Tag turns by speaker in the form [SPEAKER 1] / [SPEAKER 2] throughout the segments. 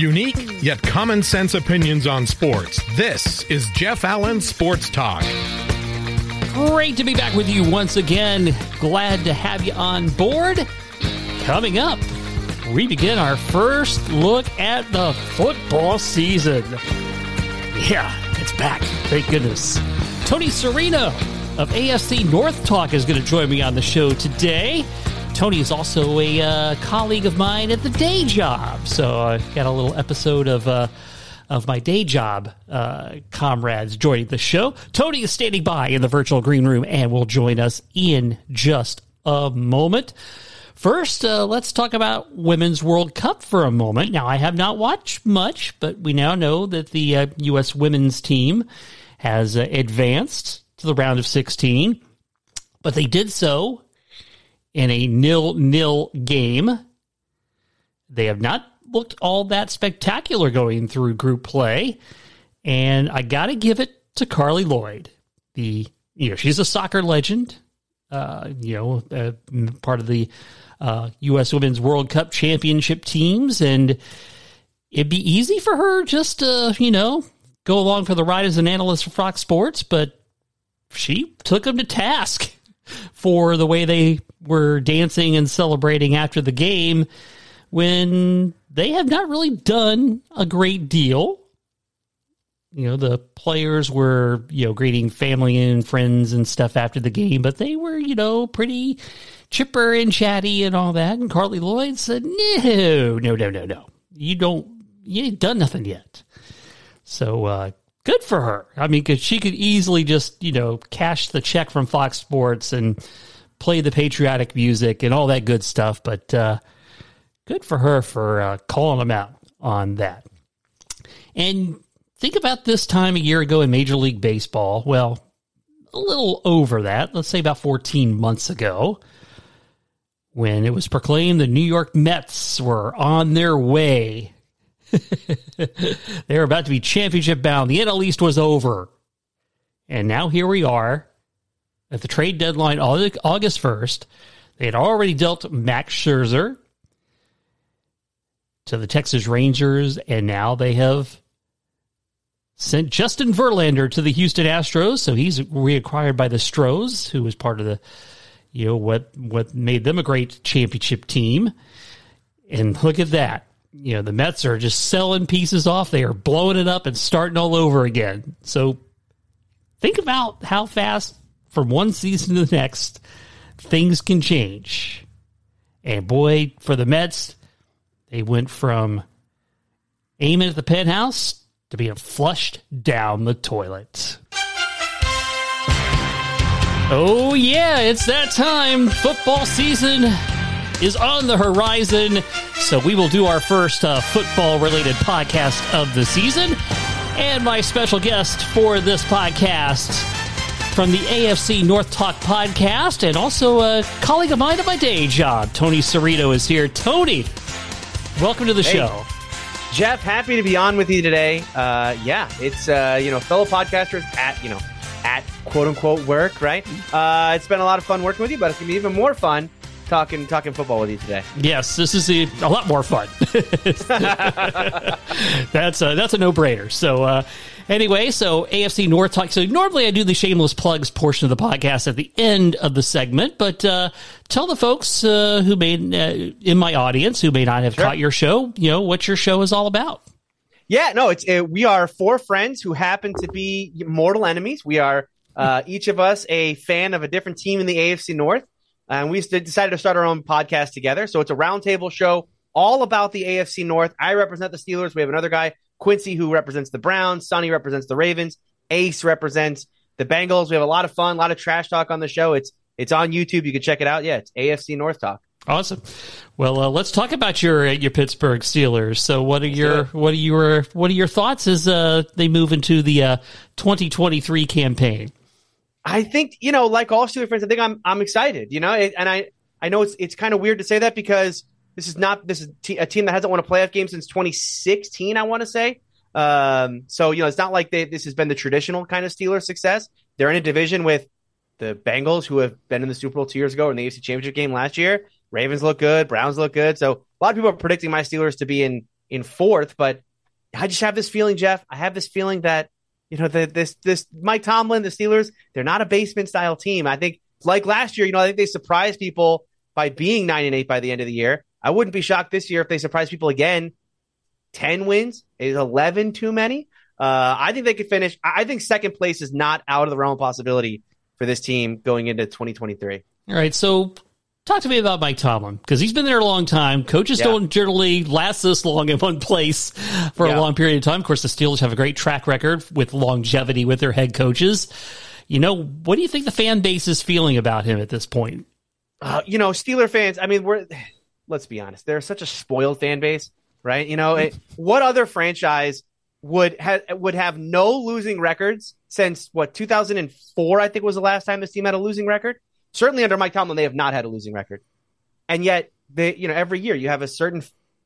[SPEAKER 1] Unique yet common sense opinions on sports. This is Jeff Allen Sports Talk.
[SPEAKER 2] Great to be back with you once again. Glad to have you on board. Coming up, we begin our first look at the football season. Yeah, it's back. Thank goodness. Tony Serino of AFC North Talk is going to join me on the show today. Tony is also a uh, colleague of mine at the day job, so I got a little episode of uh, of my day job uh, comrades joining the show. Tony is standing by in the virtual green room and will join us in just a moment. First, uh, let's talk about Women's World Cup for a moment. Now, I have not watched much, but we now know that the uh, U.S. women's team has uh, advanced to the round of 16, but they did so in a nil nil game. They have not looked all that spectacular going through group play, and I got to give it to Carly Lloyd. The you know she's a soccer legend. Uh, you know, uh, part of the uh, U.S. Women's World Cup championship teams, and it'd be easy for her just to you know go along for the ride as an analyst for Fox Sports, but she took them to task for the way they were dancing and celebrating after the game when they have not really done a great deal. You know, the players were, you know, greeting family and friends and stuff after the game, but they were, you know, pretty chipper and chatty and all that. And Carly Lloyd said, no, no, no, no, no. You don't, you ain't done nothing yet. So, uh, good for her. I mean, because she could easily just, you know, cash the check from Fox Sports and play the patriotic music and all that good stuff. But uh, good for her for uh, calling them out on that. And think about this time a year ago in Major League Baseball. Well, a little over that, let's say about 14 months ago, when it was proclaimed the New York Mets were on their way. they were about to be championship bound. The NL East was over. And now here we are at the trade deadline August 1st. They had already dealt Max Scherzer to the Texas Rangers, and now they have sent Justin Verlander to the Houston Astros. So he's reacquired by the Stros, who was part of the, you know, what what made them a great championship team. And look at that. You know, the Mets are just selling pieces off. They are blowing it up and starting all over again. So think about how fast from one season to the next things can change. And boy, for the Mets, they went from aiming at the penthouse to being flushed down the toilet. Oh, yeah, it's that time. Football season is on the horizon. So we will do our first uh, football related podcast of the season. And my special guest for this podcast from the AFC North Talk podcast and also a colleague of mine at my day job, Tony Serino, is here. Tony, Welcome to the hey, show.
[SPEAKER 3] Jeff, happy to be on with you today. Uh, yeah, it's, uh, you know, fellow podcasters at, you know, at quote unquote work, right? Uh, it's been a lot of fun working with you, but it's going to be even more fun talking talking football with you today.
[SPEAKER 2] Yes, this is a, a lot more fun. that's a, that's a no brainer. So uh, Anyway, so AFC North talk. So normally I do the shameless plugs portion of the podcast at the end of the segment, but uh, tell the folks uh, who may uh, in my audience who may not have sure. caught your show, you know, what your show is all about.
[SPEAKER 3] Yeah, no, it's it, we are four friends who happen to be mortal enemies. We are uh, each of us a fan of a different team in the AFC North, and we decided to start our own podcast together. So it's a roundtable show all about the AFC North. I represent the Steelers. We have another guy Quincy, who represents the Browns, Sonny represents the Ravens, Ace represents the Bengals. We have a lot of fun, a lot of trash talk on the show. It's it's on YouTube. You can check it out. Yeah, it's AFC North Talk.
[SPEAKER 2] Awesome. Well, uh, let's talk about your uh, your Pittsburgh Steelers. So, what are your what are your what are your thoughts as uh, they move into the uh, 2023 campaign?
[SPEAKER 3] I think you know, like all Steelers fans, I think I'm I'm excited. You know, and I I know it's it's kind of weird to say that because this is not this is t- a team that hasn't won a playoff game since 2016. I want to say. Um, so you know, it's not like they, this has been the traditional kind of Steelers success. They're in a division with the Bengals, who have been in the Super Bowl two years ago in the AFC Championship game last year. Ravens look good, Browns look good. So a lot of people are predicting my Steelers to be in in fourth. But I just have this feeling, Jeff. I have this feeling that you know the, this this Mike Tomlin, the Steelers, they're not a basement style team. I think like last year, you know, I think they surprised people by being nine and eight by the end of the year. I wouldn't be shocked this year if they surprise people again. Ten wins is eleven too many. Uh, I think they could finish. I think second place is not out of the realm of possibility for this team going into 2023.
[SPEAKER 2] All right, so talk to me about Mike Tomlin because he's been there a long time. Coaches yeah. don't generally last this long in one place for yeah. a long period of time. Of course, the Steelers have a great track record with longevity with their head coaches. You know, what do you think the fan base is feeling about him at this point?
[SPEAKER 3] Uh, you know, Steeler fans. I mean, we're let's be honest. They're such a spoiled fan base, right? You know, it, what other franchise would have would have no losing records since what 2004 I think was the last time this team had a losing record. Certainly under Mike Tomlin they have not had a losing record. And yet they you know every year you have a certain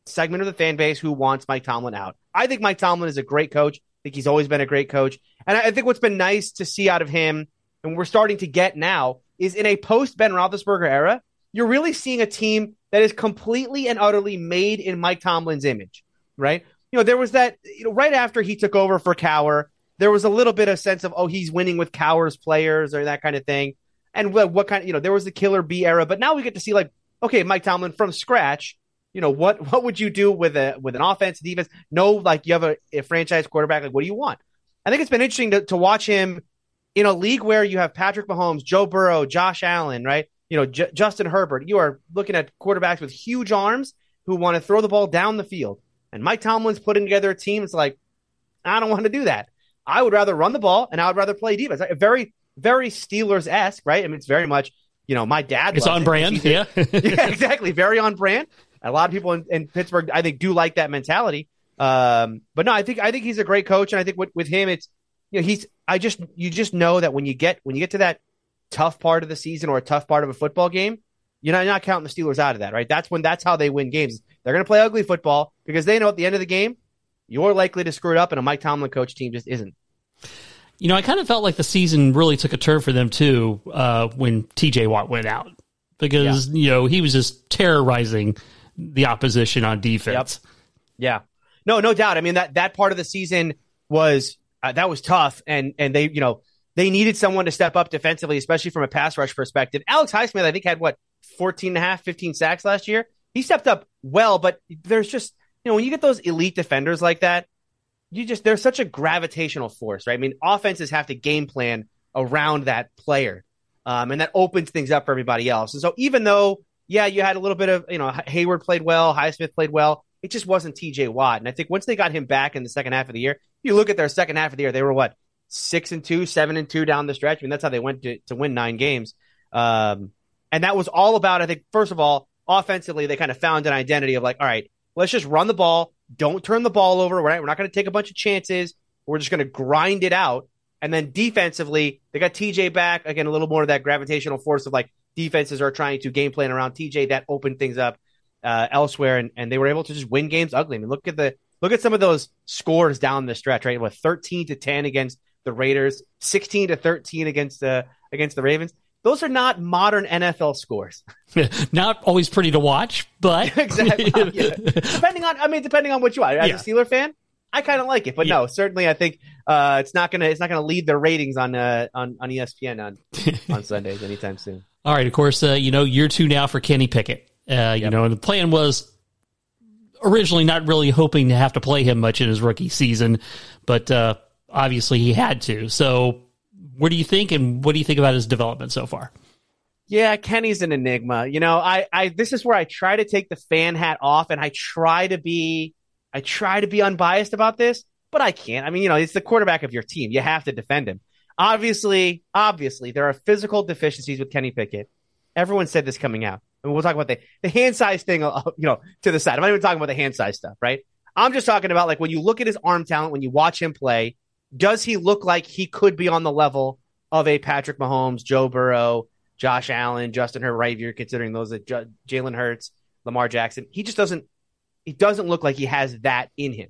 [SPEAKER 3] segment of the fan base who wants Mike Tomlin out. I think Mike Tomlin is a great coach. I think he's always been a great coach. And I think what's been nice to see out of him and we're starting to get now is in a post Ben Roethlisberger era, you're really seeing a team that is completely and utterly made in Mike Tomlin's image, right? you know, there was that, you know, right after he took over for Cowher, there was a little bit of sense of, oh, he's winning with Cowher's players or that kind of thing. And what, what kind of, you know, there was the killer B era, but now we get to see like, okay, Mike Tomlin from scratch, you know, what, what would you do with a, with an offense, defense? No, like you have a, a franchise quarterback. Like, what do you want? I think it's been interesting to, to watch him in a league where you have Patrick Mahomes, Joe Burrow, Josh Allen, right? You know, J- Justin Herbert. You are looking at quarterbacks with huge arms who want to throw the ball down the field. And Mike Tomlin's putting together a team. It's like, I don't want to do that. I would rather run the ball and I would rather play defense. Very, very Steelers esque, right? I mean, it's very much, you know, my dad.
[SPEAKER 2] It's on
[SPEAKER 3] it.
[SPEAKER 2] brand. Yeah.
[SPEAKER 3] yeah, exactly. Very on brand. A lot of people in, in, Pittsburgh, I think, do like that mentality. Um, but no, I think I think he's a great coach, and I think with, with him, it's you know he's I just you just know that when you get when you get to that tough part of the season or a tough part of a football game, you're not, you're not counting the Steelers out of that, right? That's when that's how they win games. They're going to play ugly football because they know at the end of the game, you're likely to screw it up, and a Mike Tomlin coach team just isn't.
[SPEAKER 2] You know, I kind of felt like the season really took a turn for them too uh, when TJ Watt went out because yeah. you know he was just terrorizing the opposition on defense.
[SPEAKER 3] Yep. Yeah, no, no doubt. I mean that that part of the season was uh, that was tough, and and they you know they needed someone to step up defensively, especially from a pass rush perspective. Alex Highsmith, I think, had what 14 and a half, 15 sacks last year he stepped up well, but there's just you know when you get those elite defenders like that, you just there's such a gravitational force, right? I mean, offenses have to game plan around that player, um, and that opens things up for everybody else. And so even though yeah, you had a little bit of you know Heyward played well, Highsmith played well, it just wasn't T.J. Watt. And I think once they got him back in the second half of the year, you look at their second half of the year, they were what six and two, seven and two down the stretch. I mean, that's how they went to, to win nine games. Um, and that was all about, I think, first of all, offensively, they kind of found an identity of like, all right, let's just run the ball. Don't turn the ball over. Right? We're not going to take a bunch of chances. We're just going to grind it out. And then defensively, they got TJ back again, a little more of that gravitational force of like defenses are trying to game plan around TJ that opened things up uh, elsewhere, and, and they were able to just win games ugly. I mean, look at the look at some of those scores down the stretch, right? With thirteen to ten against the Raiders, sixteen to thirteen against the against the Ravens those are not modern NFL scores.
[SPEAKER 2] not always pretty to watch, but
[SPEAKER 3] exactly. Yeah. Depending on, I mean, depending on what you are. As yeah. a Steeler fan, I kind of like it, but yeah. no, certainly I think uh, it's not gonna it's not gonna lead the ratings on uh, on on ESPN on on Sundays anytime soon.
[SPEAKER 2] All right, of course, uh, you know year two now for Kenny Pickett. Uh, you yep. know, the plan was originally not really hoping to have to play him much in his rookie season, but uh, obviously he had to. So what do you think, and what do you think about his development so far?
[SPEAKER 3] Yeah, Kenny's an enigma. You know, I, I this is where I try to take the fan hat off, and I try to be, I try to be unbiased about this, but I can't. I mean, you know, it's the quarterback of your team. You have to defend him. Obviously, obviously, there are physical deficiencies with Kenny Pickett. Everyone said this coming out. Mean, we'll talk about the, the hand size thing, uh, you know, to the side. I'm not even talking about the hand size stuff, right? I'm just talking about like when you look at his arm talent, when you watch him play, does he look like he could be on the level of a Patrick Mahomes, Joe Burrow, Josh Allen, Justin Herbert? Right, if you're considering those, that J- Jalen Hurts, Lamar Jackson, he just doesn't. He doesn't look like he has that in him.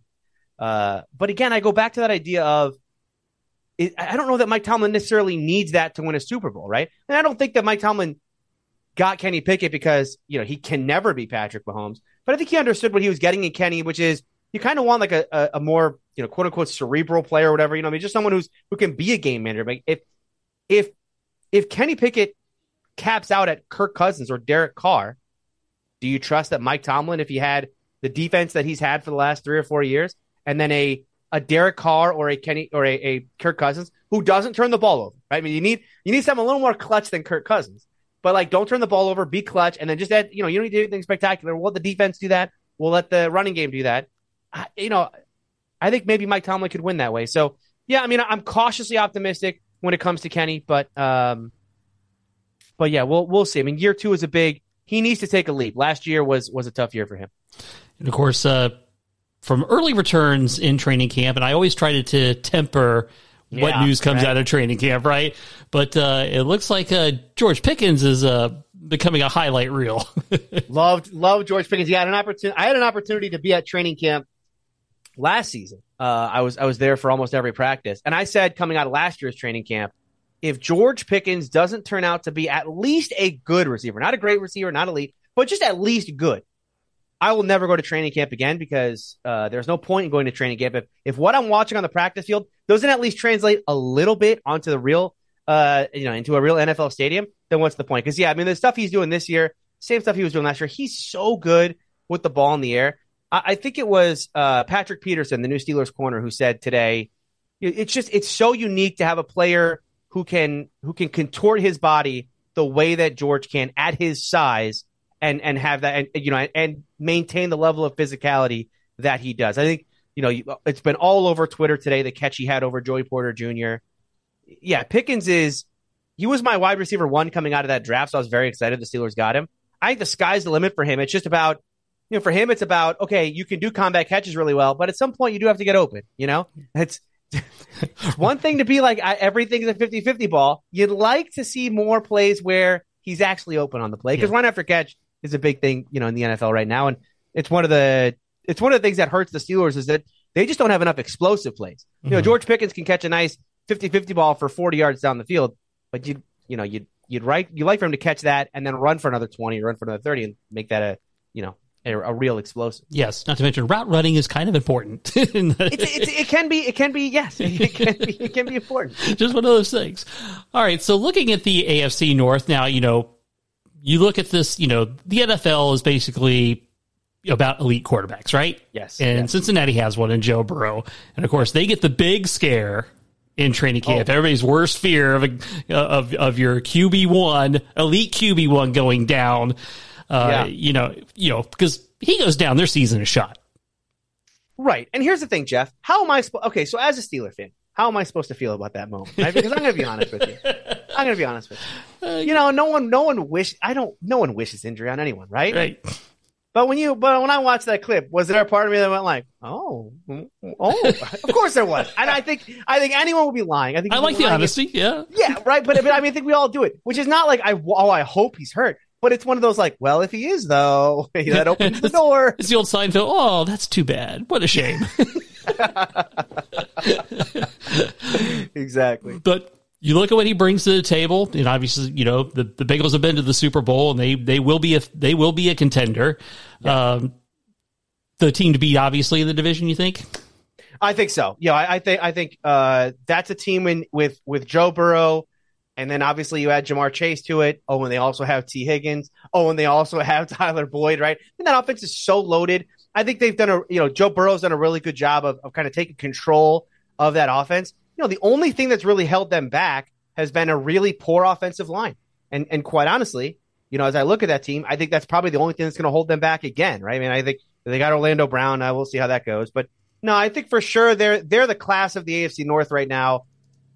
[SPEAKER 3] Uh, but again, I go back to that idea of I don't know that Mike Tomlin necessarily needs that to win a Super Bowl, right? And I don't think that Mike Tomlin got Kenny Pickett because you know he can never be Patrick Mahomes. But I think he understood what he was getting in Kenny, which is you kind of want like a, a, a, more, you know, quote unquote cerebral player or whatever. You know, I mean, just someone who's who can be a game manager. But if if if Kenny Pickett caps out at Kirk Cousins or Derek Carr, do you trust that Mike Tomlin, if he had the defense that he's had for the last three or four years, and then a a Derek Carr or a Kenny or a, a Kirk Cousins who doesn't turn the ball over? Right? I mean, you need you need someone a little more clutch than Kirk Cousins. But like, don't turn the ball over, be clutch, and then just add. You know, you don't need to do anything spectacular. We'll let the defense do that. We'll let the running game do that. You know, I think maybe Mike Tomlin could win that way. So yeah, I mean, I'm cautiously optimistic when it comes to Kenny, but um, but yeah, we'll we'll see. I mean, year two is a big. He needs to take a leap. Last year was was a tough year for him.
[SPEAKER 2] And of course, uh, from early returns in training camp, and I always try to, to temper what yeah, news comes right. out of training camp, right? But uh, it looks like uh, George Pickens is uh, becoming a highlight reel.
[SPEAKER 3] loved, loved George Pickens. Yeah, had an opportunity. I had an opportunity to be at training camp last season. Uh, I was I was there for almost every practice, and I said coming out of last year's training camp, if George Pickens doesn't turn out to be at least a good receiver, not a great receiver, not elite, but just at least good, I will never go to training camp again because uh, there's no point in going to training camp if if what I'm watching on the practice field doesn't at least translate a little bit onto the real, uh, you know, into a real NFL stadium. Then what's the point? Because yeah, I mean, the stuff he's doing this year, same stuff he was doing last year. He's so good with the ball in the air. I, think it was uh, Patrick Peterson, the new Steelers corner, who said today, it's just it's so unique to have a player who can who can contort his body the way that George can at his size and and have that and you know and, and maintain the level of physicality that he does. I think you know it's been all over Twitter today the catch he had over Joey Porter Jr. Yeah, Pickens is he was my wide receiver one coming out of that draft, so I was very excited the Steelers got him. I think the sky's the limit for him. It's just about you know for him it's about okay you can do combat catches really well, but at some point you do have to get open. You know it's one thing to be like everything's a 50-50 ball. You'd like to see more plays where he's actually open on the play because yeah. run after catch is a big thing, you know, in the NFL right now. And it's one of the it's one of the things that hurts the Steelers is that they just don't have enough explosive plays. You know, mm-hmm. George Pickens can catch a nice 50-50 ball for 40 yards down the field, but you you know, you'd you'd right you like for him to catch that and then run for another 20 or run for another 30 and make that a, you know, a, a real explosive.
[SPEAKER 2] Yes, not to mention route running is kind of important.
[SPEAKER 3] it's, it's, it can be, it can be, yes, it can be, it can be important.
[SPEAKER 2] Just one of those things. All right, so looking at the AFC North now, you know, you look at this, you know, the NFL is basically about elite quarterbacks, right?
[SPEAKER 3] Yes.
[SPEAKER 2] And
[SPEAKER 3] yes.
[SPEAKER 2] Cincinnati has one in Joe Burrow. And of course, they get the big scare in training camp. Oh. Everybody's worst fear of, a, of, of your QB1, elite QB1 going down. Uh, yeah. you know, you know, because he goes down, their season is shot.
[SPEAKER 3] Right. And here's the thing, Jeff. How am I supposed, okay, so as a Steeler fan, how am I supposed to feel about that moment? Right? Because I'm going to be honest with you. I'm going to be honest with you. Uh, you know, no one, no one wish. I don't. No one wishes injury on anyone, right?
[SPEAKER 2] Right.
[SPEAKER 3] But when you, but when I watched that clip, was there a part of me that went like, "Oh, oh"? of course there was, and I think, I think anyone would be lying. I think
[SPEAKER 2] I like the honesty. If, yeah,
[SPEAKER 3] yeah, right. But, but I mean, I think we all do it, which is not like I, oh, I hope he's hurt, but it's one of those like, well, if he is though, that opens the door.
[SPEAKER 2] It's the old Seinfeld. Oh, that's too bad. What a shame.
[SPEAKER 3] exactly.
[SPEAKER 2] But you look at what he brings to the table, and obviously, you know, the, the Bengals have been to the Super Bowl, and they they will be a they will be a contender. Yeah. Um, the team to beat, obviously, in the division. You think?
[SPEAKER 3] I think so. Yeah, I, I think I think uh, that's a team in, with with Joe Burrow, and then obviously you add Ja'Marr Chase to it. Oh, and they also have Tee Higgins. Oh, and they also have Tyler Boyd. Right, and that offense is so loaded. I think they've done a you know Joe Burrow's done a really good job of, of kind of taking control of that offense. You know, the only thing that's really held them back has been a really poor offensive line. And and quite honestly, you know, as I look at that team, I think that's probably the only thing that's going to hold them back again, right? I mean, I think they got Orlando Brown. I will see how that goes, but no, I think for sure they're they're the class of the AFC North right now.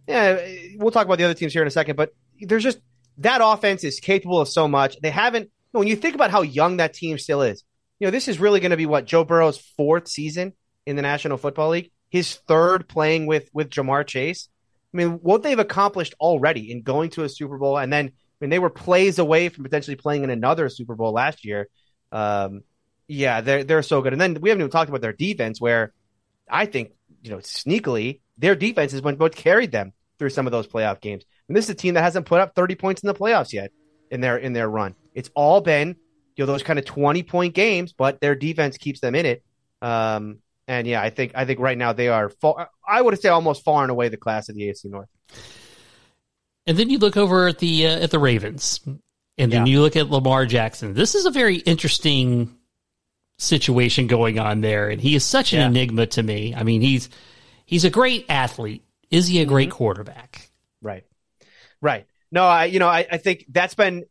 [SPEAKER 3] Yeah, we'll talk about the other teams here in a second, but there's just that offense is capable of so much. They haven't. When you think about how young that team still is, you know, this is really going to be what Joe Burrow's fourth season in the National Football League, his third playing with with Ja'Marr Chase. I mean, what they've accomplished already in going to a Super Bowl, and then I mean, they were plays away from potentially playing in another Super Bowl last year. Um, yeah, they're they're so good. And then we haven't even talked about their defense, where I think you know sneakily their defense is what carried them through some of those playoff games. And this is a team that hasn't put up 30 points in the playoffs yet in their in their run. It's all been you know those kind of 20 point games, but their defense keeps them in it. Um, And yeah, I think I think right now they are. Far, I would say almost far and away the class of the AFC North.
[SPEAKER 2] And then you look over at the uh, at the Ravens, and then
[SPEAKER 3] Yeah.
[SPEAKER 2] you look at Lamar Jackson. This is a very interesting situation going on there, and he is such an
[SPEAKER 3] Yeah.
[SPEAKER 2] enigma to me. I mean, he's he's a great athlete. Is he a
[SPEAKER 3] Mm-hmm.
[SPEAKER 2] great quarterback?
[SPEAKER 3] Right. Right. No, I you know I, I think that's been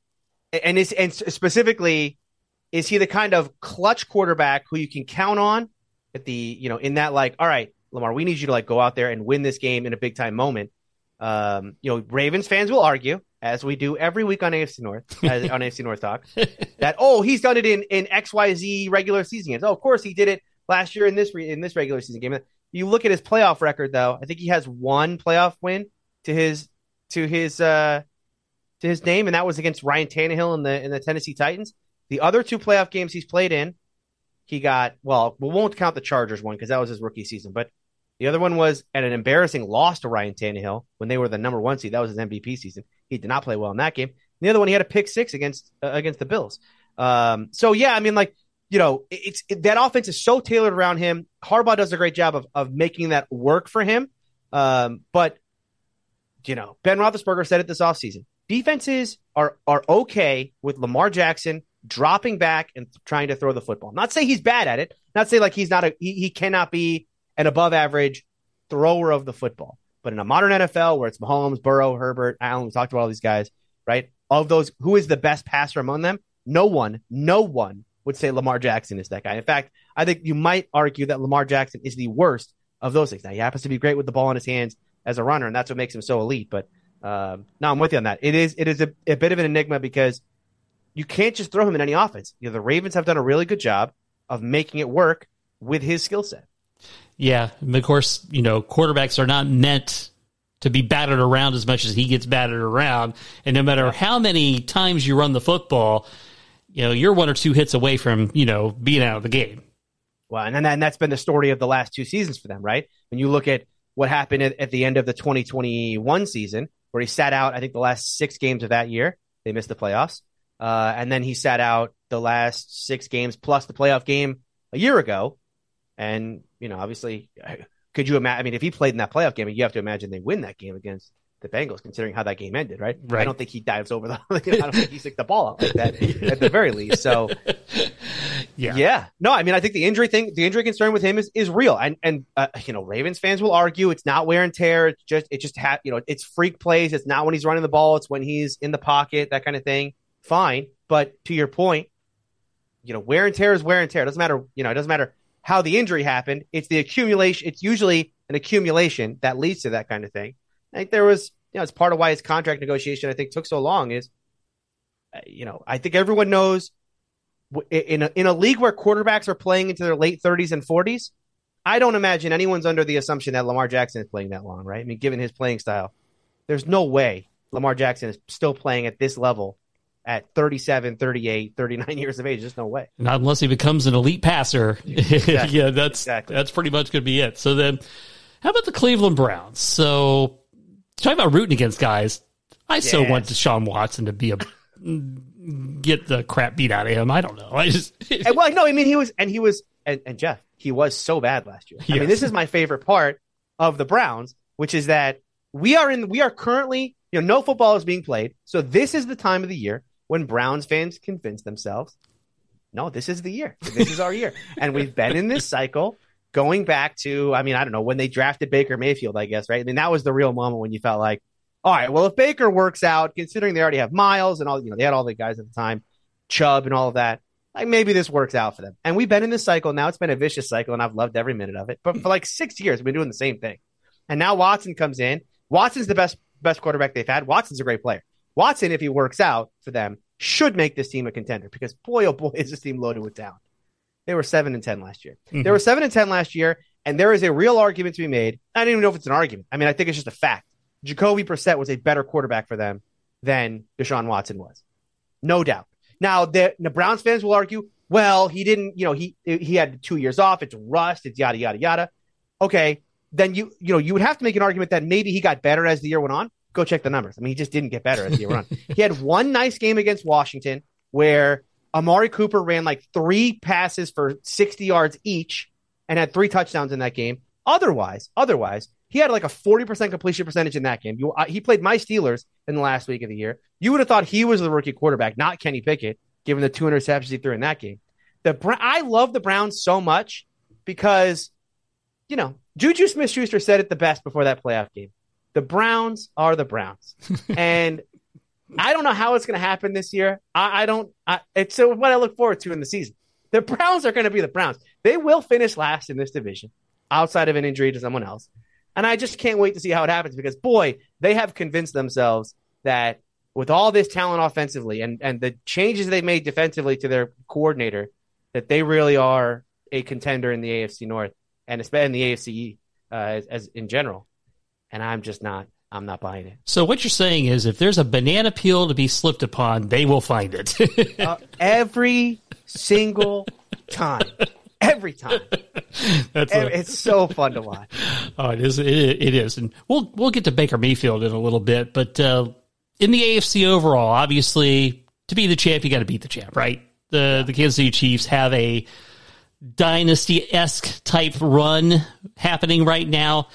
[SPEAKER 3] and is and specifically is he the kind of clutch quarterback who you can count on at the you know in that like all right Lamar we need you to like go out there and win this game in a big time moment. Um, you know Ravens fans will argue as we do every week on AFC North as, on AFC North Talk that oh he's done it in in XYZ regular season games. Oh, of course he did it last year in this re- in this regular season game. You look at his playoff record though. I think he has one playoff win to his to his uh to his name, and that was against Ryan Tannehill in the in the Tennessee Titans. The other two playoff games he's played in, he got well. We won't count the Chargers one because that was his rookie season, but the other one was at an embarrassing loss to Ryan Tannehill when they were the number one seed. That was his MVP season. He did not play well in that game. The other one, he had a pick six against uh, against the Bills. Um, so yeah, I mean, like you know, it's it, that offense is so tailored around him. Harbaugh does a great job of of making that work for him. Um, but you know, Ben Roethlisberger said it this offseason. Defenses are are okay with Lamar Jackson dropping back and trying to throw the football. Not say he's bad at it. Not say like he's not a he, he cannot be an above average thrower of the football. But in a modern NFL where it's Mahomes, Burrow, Herbert, Allen, we talked about all these guys, right? Of those, who is the best passer among them? No one, no one would say Lamar Jackson is that guy. In fact, I think you might argue that Lamar Jackson is the worst of those things. Now he happens to be great with the ball in his hands as a runner, and that's what makes him so elite. But um, no, I'm with you on that. It is it is a, a bit of an enigma because you can't just throw him in any offense. You know, the Ravens have done a really good job of making it work with his skill set.
[SPEAKER 2] Yeah, and of course, you know, quarterbacks are not meant to be battered around as much as he gets battered around. And no matter how many times you run the football, you know, you're one or two hits away from, you know, being out of the game.
[SPEAKER 3] Well, and, and that's been the story of the last two seasons for them, right? When you look at what happened at, at the end of the 2021 season, where he sat out, I think the last six games of that year, they missed the playoffs. Uh, and then he sat out the last six games plus the playoff game a year ago. And, you know, obviously, could you imagine? I mean, if he played in that playoff game, you have to imagine they win that game against the Bengals, considering how that game ended, right?
[SPEAKER 2] Right.
[SPEAKER 3] I don't think he dives over the, I don't think he sticks the ball out like that at the very least. So,
[SPEAKER 2] Yeah.
[SPEAKER 3] yeah. No, I mean, I think the injury thing, the injury concern with him is is real, and and uh, you know, Ravens fans will argue it's not wear and tear. It's just it just ha- you know, it's freak plays. It's not when he's running the ball. It's when he's in the pocket, that kind of thing. Fine, but to your point, you know, wear and tear is wear and tear. It doesn't matter. You know, it doesn't matter how the injury happened. It's the accumulation. It's usually an accumulation that leads to that kind of thing. I think there was, you know, it's part of why his contract negotiation I think took so long. Is, uh, you know, I think everyone knows in a, in a league where quarterbacks are playing into their late 30s and 40s, I don't imagine anyone's under the assumption that Lamar Jackson is playing that long, right? I mean, given his playing style, there's no way Lamar Jackson is still playing at this level at 37, 38, 39 years of age. There's no way.
[SPEAKER 2] Not unless he becomes an elite passer.
[SPEAKER 3] Exactly.
[SPEAKER 2] yeah, that's
[SPEAKER 3] Exactly.
[SPEAKER 2] that's pretty much going to be it. So then, how about the Cleveland Browns? So talking about rooting against guys, I so want Deshaun Watson to be a get the crap beat out of him. I don't know. I just
[SPEAKER 3] And, well, no, I mean, he was, and he was, and, and Jeff, he was so bad last year. I mean, this is my favorite part of the Browns, which is that we are in, we are currently, you know, no football is being played. So this is the time of the year when Browns fans convince themselves, no, this is the year. This is our year. And we've been in this cycle going back to, I mean, I don't know, when they drafted Baker Mayfield, I guess, right? I mean, that was the real moment when you felt like, all right, well, if Baker works out, considering they already have Myles and all, you know, they had all the guys at the time, Chubb and all of that, like maybe this works out for them. And we've been in this cycle now. It's been a vicious cycle, and I've loved every minute of it. But for like six years, we've been doing the same thing. And now Watson comes in. Watson's the best best quarterback they've had. Watson's a great player. Watson, if he works out for them, should make this team a contender because boy, oh boy, is this team loaded with talent. They were seven and ten last year. They mm-hmm. were seven and ten last year, and there is a real argument to be made. I don't even know if it's an argument. I mean, I think it's just a fact. Jacoby Brissett was a better quarterback for them than Deshaun Watson was, no doubt. Now, the, the Browns fans will argue, well, he didn't, you know, he he had two years off. It's rust. It's yada yada yada. Okay, then you you know you would have to make an argument that maybe he got better as the year went on. Go check the numbers. I mean, he just didn't get better as the year went on. He had one nice game against Washington where Amari Cooper ran like three passes for 60 yards each and had three touchdowns in that game. Otherwise, otherwise, he had like a 40% completion percentage in that game. You, uh, he played my Steelers in the last week of the year. You would have thought he was the rookie quarterback, not Kenny Pickett, given the two interceptions he threw in that game. The I love the Browns so much because, you know, Juju Smith Schuster said it the best before that playoff game. The Browns are the Browns. and I don't know how it's going to happen this year. I, I don't. I, it's what I look forward to in the season. The Browns are going to be the Browns. They will finish last in this division, outside of an injury to someone else. And I just can't wait to see how it happens because, boy, they have convinced themselves that with all this talent offensively and, and the changes they made defensively to their coordinator, that they really are a contender in the AFC North and especially in the AFC uh, as, as in general. And I'm just not. I'm not buying it.
[SPEAKER 2] So what you're saying is, if there's a banana peel to be slipped upon, they will find it
[SPEAKER 3] uh, every single time. Every time. That's a, it's so fun to watch.
[SPEAKER 2] Oh, it is. It, it is, and we'll we'll get to Baker Mayfield in a little bit, but uh, in the AFC overall, obviously, to be the champ, you got to beat the champ, right? The the Kansas City Chiefs have a dynasty esque type run happening right now,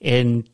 [SPEAKER 2] and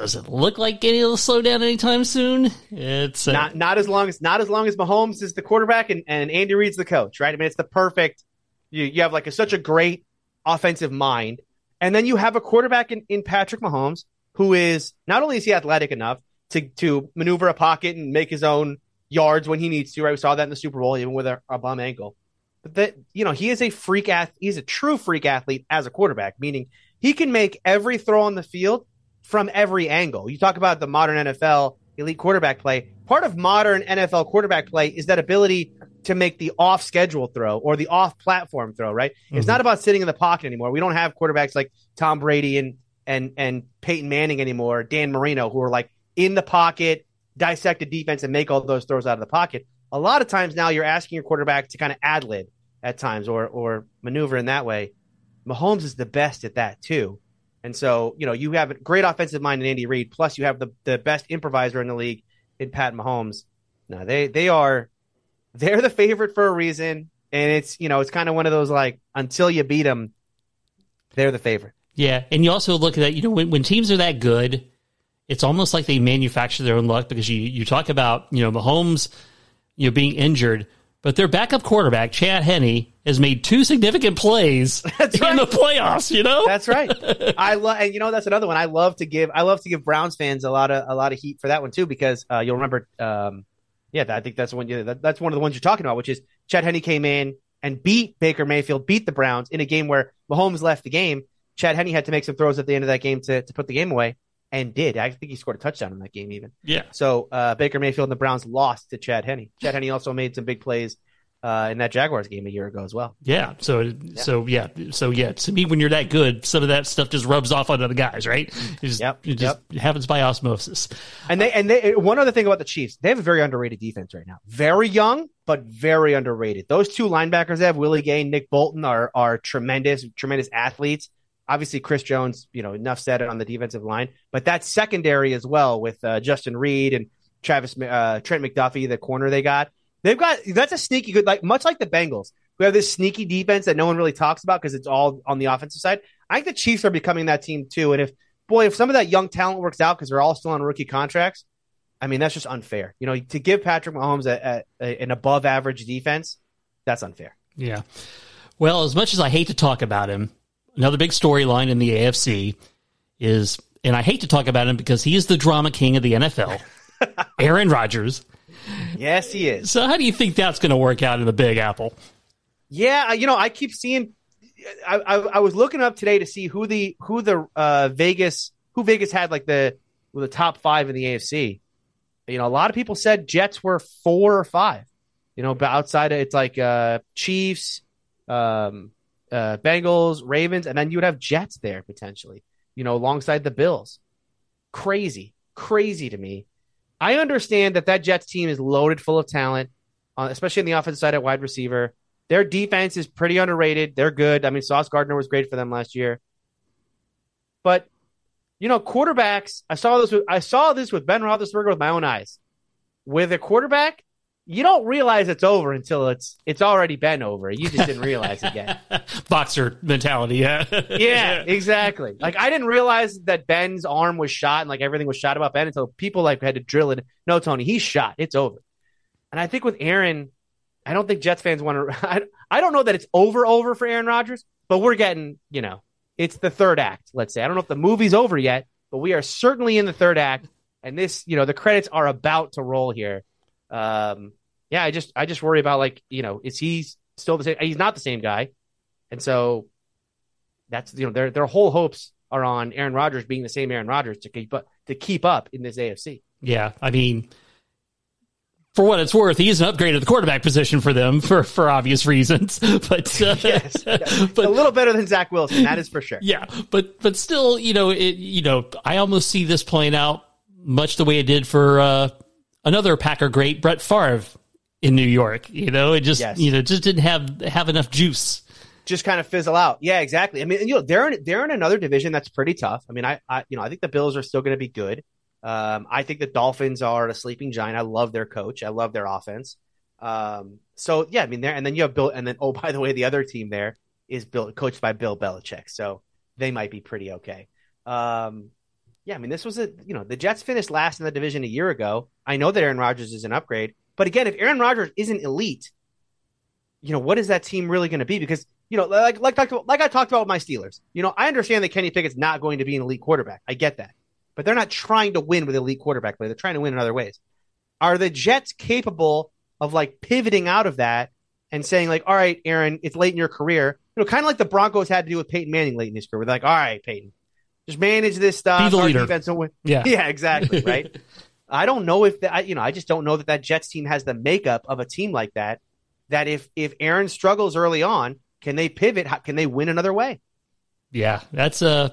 [SPEAKER 2] does it look like to slow down anytime soon? It's
[SPEAKER 3] uh, not not as long as not as long as Mahomes is the quarterback and, and Andy Reid's the coach, right? I mean, it's the perfect. You you have like a, such a great offensive mind, and then you have a quarterback in, in Patrick Mahomes who is not only is he athletic enough to to maneuver a pocket and make his own yards when he needs to. Right, we saw that in the Super Bowl, even with a, a bum ankle. But that you know he is a freak athlete. He's a true freak athlete as a quarterback, meaning he can make every throw on the field from every angle. You talk about the modern NFL elite quarterback play. Part of modern NFL quarterback play is that ability to make the off schedule throw or the off platform throw, right? Mm-hmm. It's not about sitting in the pocket anymore. We don't have quarterbacks like Tom Brady and and and Peyton Manning anymore, Dan Marino, who are like in the pocket, dissect the defense and make all those throws out of the pocket. A lot of times now you're asking your quarterback to kind of ad lib at times or or maneuver in that way. Mahomes is the best at that too. And so, you know, you have a great offensive mind in Andy Reid, plus you have the, the best improviser in the league in Pat Mahomes. No, they they are they're the favorite for a reason, and it's you know it's kind of one of those like until you beat them, they're the favorite.
[SPEAKER 2] Yeah, and you also look at that. You know, when when teams are that good, it's almost like they manufacture their own luck because you you talk about you know Mahomes, you know being injured but their backup quarterback, Chad Henne, has made two significant plays that's in right. the playoffs. You know,
[SPEAKER 3] that's right. I love, and you know, that's another one. I love to give. I love to give Browns fans a lot of a lot of heat for that one too, because uh, you'll remember. Um, yeah, I think that's one. Yeah, that, that's one of the ones you're talking about, which is Chad Henne came in and beat Baker Mayfield, beat the Browns in a game where Mahomes left the game. Chad Henne had to make some throws at the end of that game to to put the game away and did. I think he scored a touchdown in that game, even.
[SPEAKER 2] Yeah.
[SPEAKER 3] So uh, Baker Mayfield and the Browns lost to Chad Henne. Chad Henne also made some big plays uh, in that Jaguars game a year ago as well.
[SPEAKER 2] Yeah. So yeah. so yeah. So yeah. To me, when you're that good, some of that stuff just rubs off on other guys, right? It just, yep. It just yep. happens by osmosis.
[SPEAKER 3] And they and they one other thing about the Chiefs, they have a very underrated defense right now. Very young, but very underrated. Those two linebackers they have, Willie Gay, Nick Bolton, are are tremendous, tremendous athletes. Obviously, Chris Jones, you know, enough said on the defensive line, but that secondary as well with uh, Justin Reid and Travis uh, Trent McDuffie, the corner they got They've got that's a sneaky good, like much like the Bengals, who have this sneaky defense that no one really talks about because it's all on the offensive side. I think the Chiefs are becoming that team too. And if boy, if some of that young talent works out because they're all still on rookie contracts, I mean that's just unfair. You know, to give Patrick Mahomes a, a, a, an above average defense, that's unfair.
[SPEAKER 2] Yeah. Well, as much as I hate to talk about him, another big storyline in the AFC is, and I hate to talk about him because he is the drama king of the NFL. Aaron Rodgers
[SPEAKER 3] Yes, he is.
[SPEAKER 2] So, how do you think that's going to work out in the Big Apple?
[SPEAKER 3] Yeah, you know, I keep seeing. I, I, I was looking up today to see who the who the uh, Vegas who Vegas had like the the top five in the AFC. You know, a lot of people said Jets were four or five. You know, but outside of it's like uh, Chiefs, um, uh, Bengals, Ravens, and then you would have Jets there potentially. You know, alongside the Bills. Crazy, crazy to me. I understand that that Jets team is loaded full of talent, uh, especially on the offensive side at wide receiver. Their defense is pretty underrated. They're good. I mean, Sauce Gardner was great for them last year. But you know, quarterbacks. I saw this. With, I saw this with Ben Roethlisberger with my own eyes. With a quarterback, you don't realize it's over until it's it's already been over. You just didn't realize it yet.
[SPEAKER 2] Boxer mentality, yeah.
[SPEAKER 3] yeah, exactly. Like I didn't realize that Ben's arm was shot and like everything was shot about Ben until people like had to drill it. No, Tony, he's shot. It's over. And I think with Aaron, I don't think Jets fans want to. I, I don't know that it's over over for Aaron Rodgers, but we're getting you know it's the third act. Let's say I don't know if the movie's over yet, but we are certainly in the third act, and this you know the credits are about to roll here. Um, yeah, I just I just worry about like you know is he still the same? He's not the same guy, and so that's you know their their whole hopes are on Aaron Rodgers being the same Aaron Rodgers to keep up to keep up in this AFC.
[SPEAKER 2] Yeah, I mean, for what it's worth, he is an upgrade at the quarterback position for them for for obvious reasons. But uh,
[SPEAKER 3] yes, but a little better than Zach Wilson, that is for sure.
[SPEAKER 2] Yeah, but but still, you know, it, you know, I almost see this playing out much the way it did for uh, another Packer great, Brett Favre in New York. You know, it just
[SPEAKER 3] Yes.
[SPEAKER 2] you know just didn't have have enough juice.
[SPEAKER 3] just kind of fizzle out. Yeah, exactly. I mean, you know, they're in, they're in another division that's pretty tough. I mean, I, I you know, I think the Bills are still going to be good. Um, I think the Dolphins are a sleeping giant. I love their coach. I love their offense. Um, so yeah, I mean, there and then you have Bill, and then oh, by the way, the other team there is built coached by Bill Belichick, so they might be pretty okay. Um, yeah, I mean, this was a you know the Jets finished last in the division a year ago. I know that Aaron Rodgers is an upgrade, but again, if Aaron Rodgers isn't elite, you know what is that team really going to be? Because you know, like like talked like I talked about with my Steelers. You know, I understand that Kenny Pickett's not going to be an elite quarterback. I get that, but they're not trying to win with elite quarterback play. They're trying to win in other ways. Are the Jets capable of like pivoting out of that and saying like, all right, Aaron, it's late in your career. You know, kind of like the Broncos had to do with Peyton Manning late in his career. They're like, all right, Peyton, just manage this stuff.
[SPEAKER 2] Be the leader.
[SPEAKER 3] defense will win.
[SPEAKER 2] Yeah.
[SPEAKER 3] Yeah, exactly. Right. I don't know if that, you know, I just don't know that that Jets team has the makeup of a team like that. That if if Aaron struggles early on, can they pivot? How, can they win another way?
[SPEAKER 2] Yeah, that's uh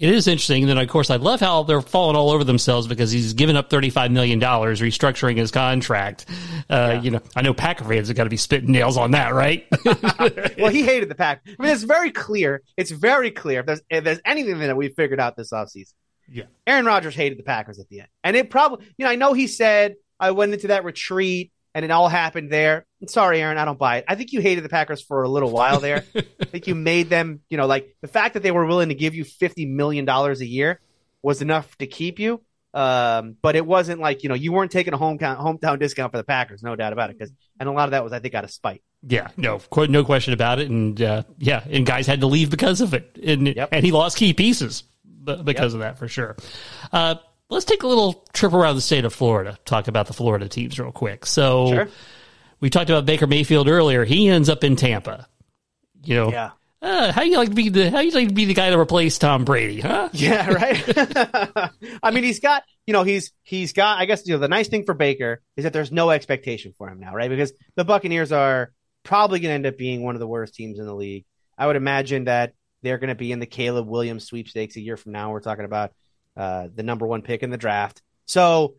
[SPEAKER 2] it is interesting. And then of course I love how they're falling all over themselves because he's given up thirty five million dollars restructuring his contract. Uh,
[SPEAKER 3] Yeah.
[SPEAKER 2] you know, I know Packer fans have got to be spitting nails on that, right?
[SPEAKER 3] Well, he hated the pack. I mean, it's very clear. It's very clear. If there's if there's anything that we figured out this offseason,
[SPEAKER 2] Yeah.
[SPEAKER 3] Aaron Rodgers hated the Packers at the end, and it probably you know I know he said I went into that retreat and it all happened there. I'm sorry, Aaron, I don't buy it. I think you hated the Packers for a little while there. I think you made them, you know, like the fact that they were willing to give you fifty million dollars a year was enough to keep you. Um, but it wasn't like you know you weren't taking a hometown hometown discount for the Packers, no doubt about it. Because and a lot of that was I think out of spite.
[SPEAKER 2] Yeah, no, no question about it. And uh, yeah, and guys had to leave because of it, and
[SPEAKER 3] Yep.
[SPEAKER 2] and he lost key pieces because of that for sure. Uh, let's take a little trip around the state of Florida. Talk about the Florida teams real quick. So
[SPEAKER 3] Sure.
[SPEAKER 2] we talked about Baker Mayfield earlier. He ends up in Tampa. You know,
[SPEAKER 3] Yeah.
[SPEAKER 2] uh, how you like to be the how you like to be the guy to replace Tom Brady, huh?
[SPEAKER 3] Yeah, right. I mean, he's got you know he's he's got. I guess you know the nice thing for Baker is that there's no expectation for him now, right? Because the Buccaneers are probably going to end up being one of the worst teams in the league. I would imagine that they're going to be in the Caleb Williams sweepstakes a year from now. We're talking about uh, the number one pick in the draft. So,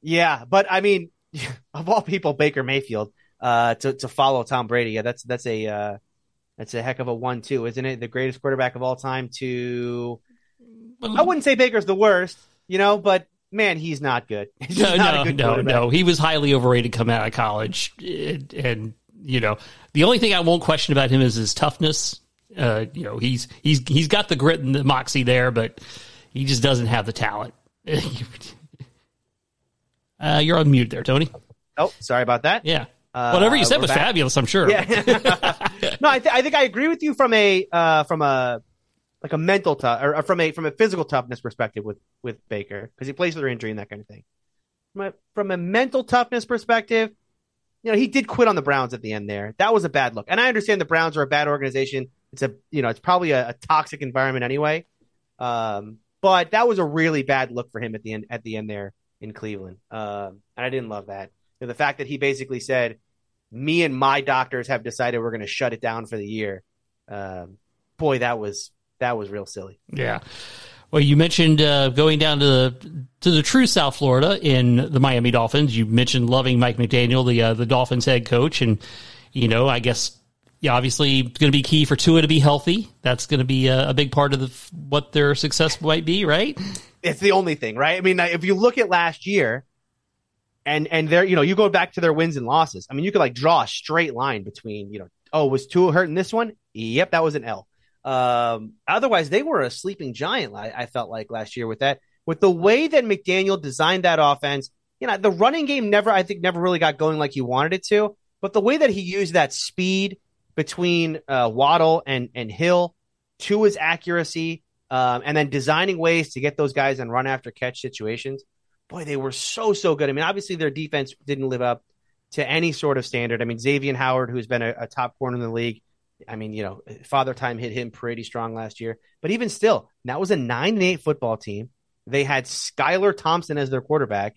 [SPEAKER 3] yeah, but I mean, of all people, Baker Mayfield uh, to to follow Tom Brady, yeah, that's that's a uh, that's a heck of a one-two, isn't it? The greatest quarterback of all time to I wouldn't say Baker's the worst, you know, but man, he's not good. He's
[SPEAKER 2] No,
[SPEAKER 3] not
[SPEAKER 2] no,
[SPEAKER 3] good
[SPEAKER 2] no, no. He was highly overrated coming out of college, and, and you know the only thing I won't question about him is his toughness. Uh, you know, he's he's he's got the grit and the moxie there, but he just doesn't have the talent. uh, you're on mute there, Tony.
[SPEAKER 3] Oh, sorry about that.
[SPEAKER 2] Yeah,
[SPEAKER 3] Uh,
[SPEAKER 2] whatever you said was
[SPEAKER 3] back.
[SPEAKER 2] fabulous. I'm sure.
[SPEAKER 3] Yeah. no, I, th- I think I agree with you from a uh, from a like a mental tough or, or from a from a physical toughness perspective with with Baker because he plays with injury and that kind of thing. From a, from a mental toughness perspective, you know, he did quit on the Browns at the end there. That was a bad look, and I understand the Browns are a bad organization. It's a you know it's probably a, a toxic environment anyway. Um, but that was a really bad look for him at the end at the end there in Cleveland, um, and I didn't love that. You know, the fact that he basically said, "Me and my doctors have decided we're going to shut it down for the year." Um, boy, that was that was real silly.
[SPEAKER 2] Yeah. Well, you mentioned uh, going down to the to the true South Florida in the Miami Dolphins. You mentioned loving Mike McDaniel, the uh, the Dolphins head coach, and you know, I guess yeah, obviously it's going to be key for Tua to be healthy. That's going to be a, a big part of the, what their success might be, right?
[SPEAKER 3] It's the only thing, right? I mean, if you look at last year, and and there, you know, you go back to their wins and losses. I mean, you could like draw a straight line between, you know, oh, was Tua hurt in this one? Yep, that was an L. Um, otherwise, they were a sleeping giant. I, I felt like last year with that, with the way that McDaniel designed that offense. You know, the running game never, I think, never really got going like he wanted it to. But the way that he used that speed between uh, Waddle and and Hill to his accuracy, um, and then designing ways to get those guys in run after catch situations. Boy, they were so so good. I mean, obviously their defense didn't live up to any sort of standard. I mean, Xavien Howard, who's been a, a top corner in the league, I mean, you know, Father Time hit him pretty strong last year. But even still, that was a nine and eight football team. They had Skylar Thompson as their quarterback,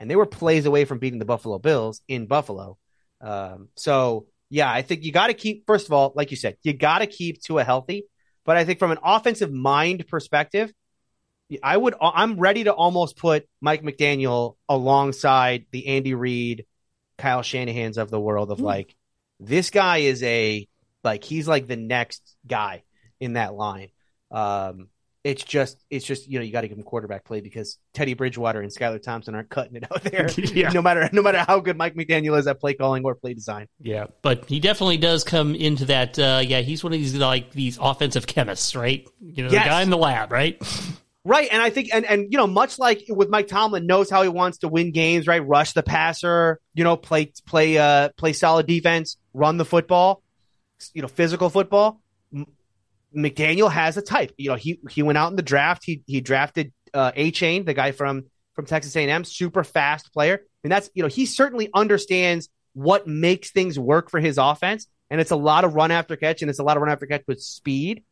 [SPEAKER 3] and they were plays away from beating the Buffalo Bills in Buffalo. Um, so yeah, I think you got to keep. First of all, like you said, you got to keep Tua healthy. But I think from an offensive mind perspective, I would. I'm ready to almost put Mike McDaniel alongside the Andy Reid, Kyle Shanahan's of the world. Of mm. like, this guy is a like he's like the next guy in that line. Um, it's just it's just you know you got to give him quarterback play because Teddy Bridgewater and Skylar Thompson aren't cutting it out there. yeah. No matter no matter how good Mike McDaniel is at play calling or play design.
[SPEAKER 2] Yeah, but he definitely does come into that. Uh, yeah, he's one of these like these offensive chemists, right? You know, yes. the guy in the lab, right?
[SPEAKER 3] Right, and I think, and and you know, much like with Mike Tomlin, knows how he wants to win games. Right, rush the passer, you know, play play uh play solid defense, run the football you know, physical football. McDaniel has a type. You know, he he went out in the draft. He he drafted uh, chain, the guy from from Texas A&M, super fast player. And that's you know he certainly understands what makes things work for his offense, and it's a lot of run after catch, and it's a lot of run after catch with speed.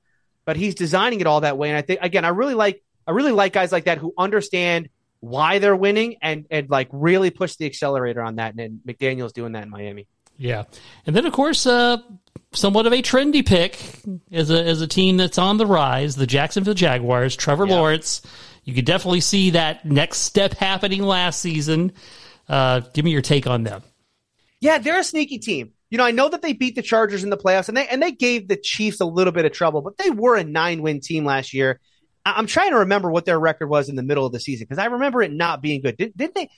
[SPEAKER 3] But he's designing it all that way, and I think again, I really like I really like guys like that who understand why they're winning and and like really push the accelerator on that. And, and McDaniel's doing that in Miami.
[SPEAKER 2] Yeah, and then of course, uh, somewhat of a trendy pick as a as a team that's on the rise, the Jacksonville Jaguars. Trevor yeah. Lawrence, you could definitely see that next step happening last season. Uh, give me your take on them.
[SPEAKER 3] Yeah, they're a sneaky team. You know, I know that they beat the Chargers in the playoffs, and they and they gave the Chiefs a little bit of trouble, but they were a nine win team last year. I'm trying to remember what their record was in the middle of the season because I remember it not being good. Did, didn't they?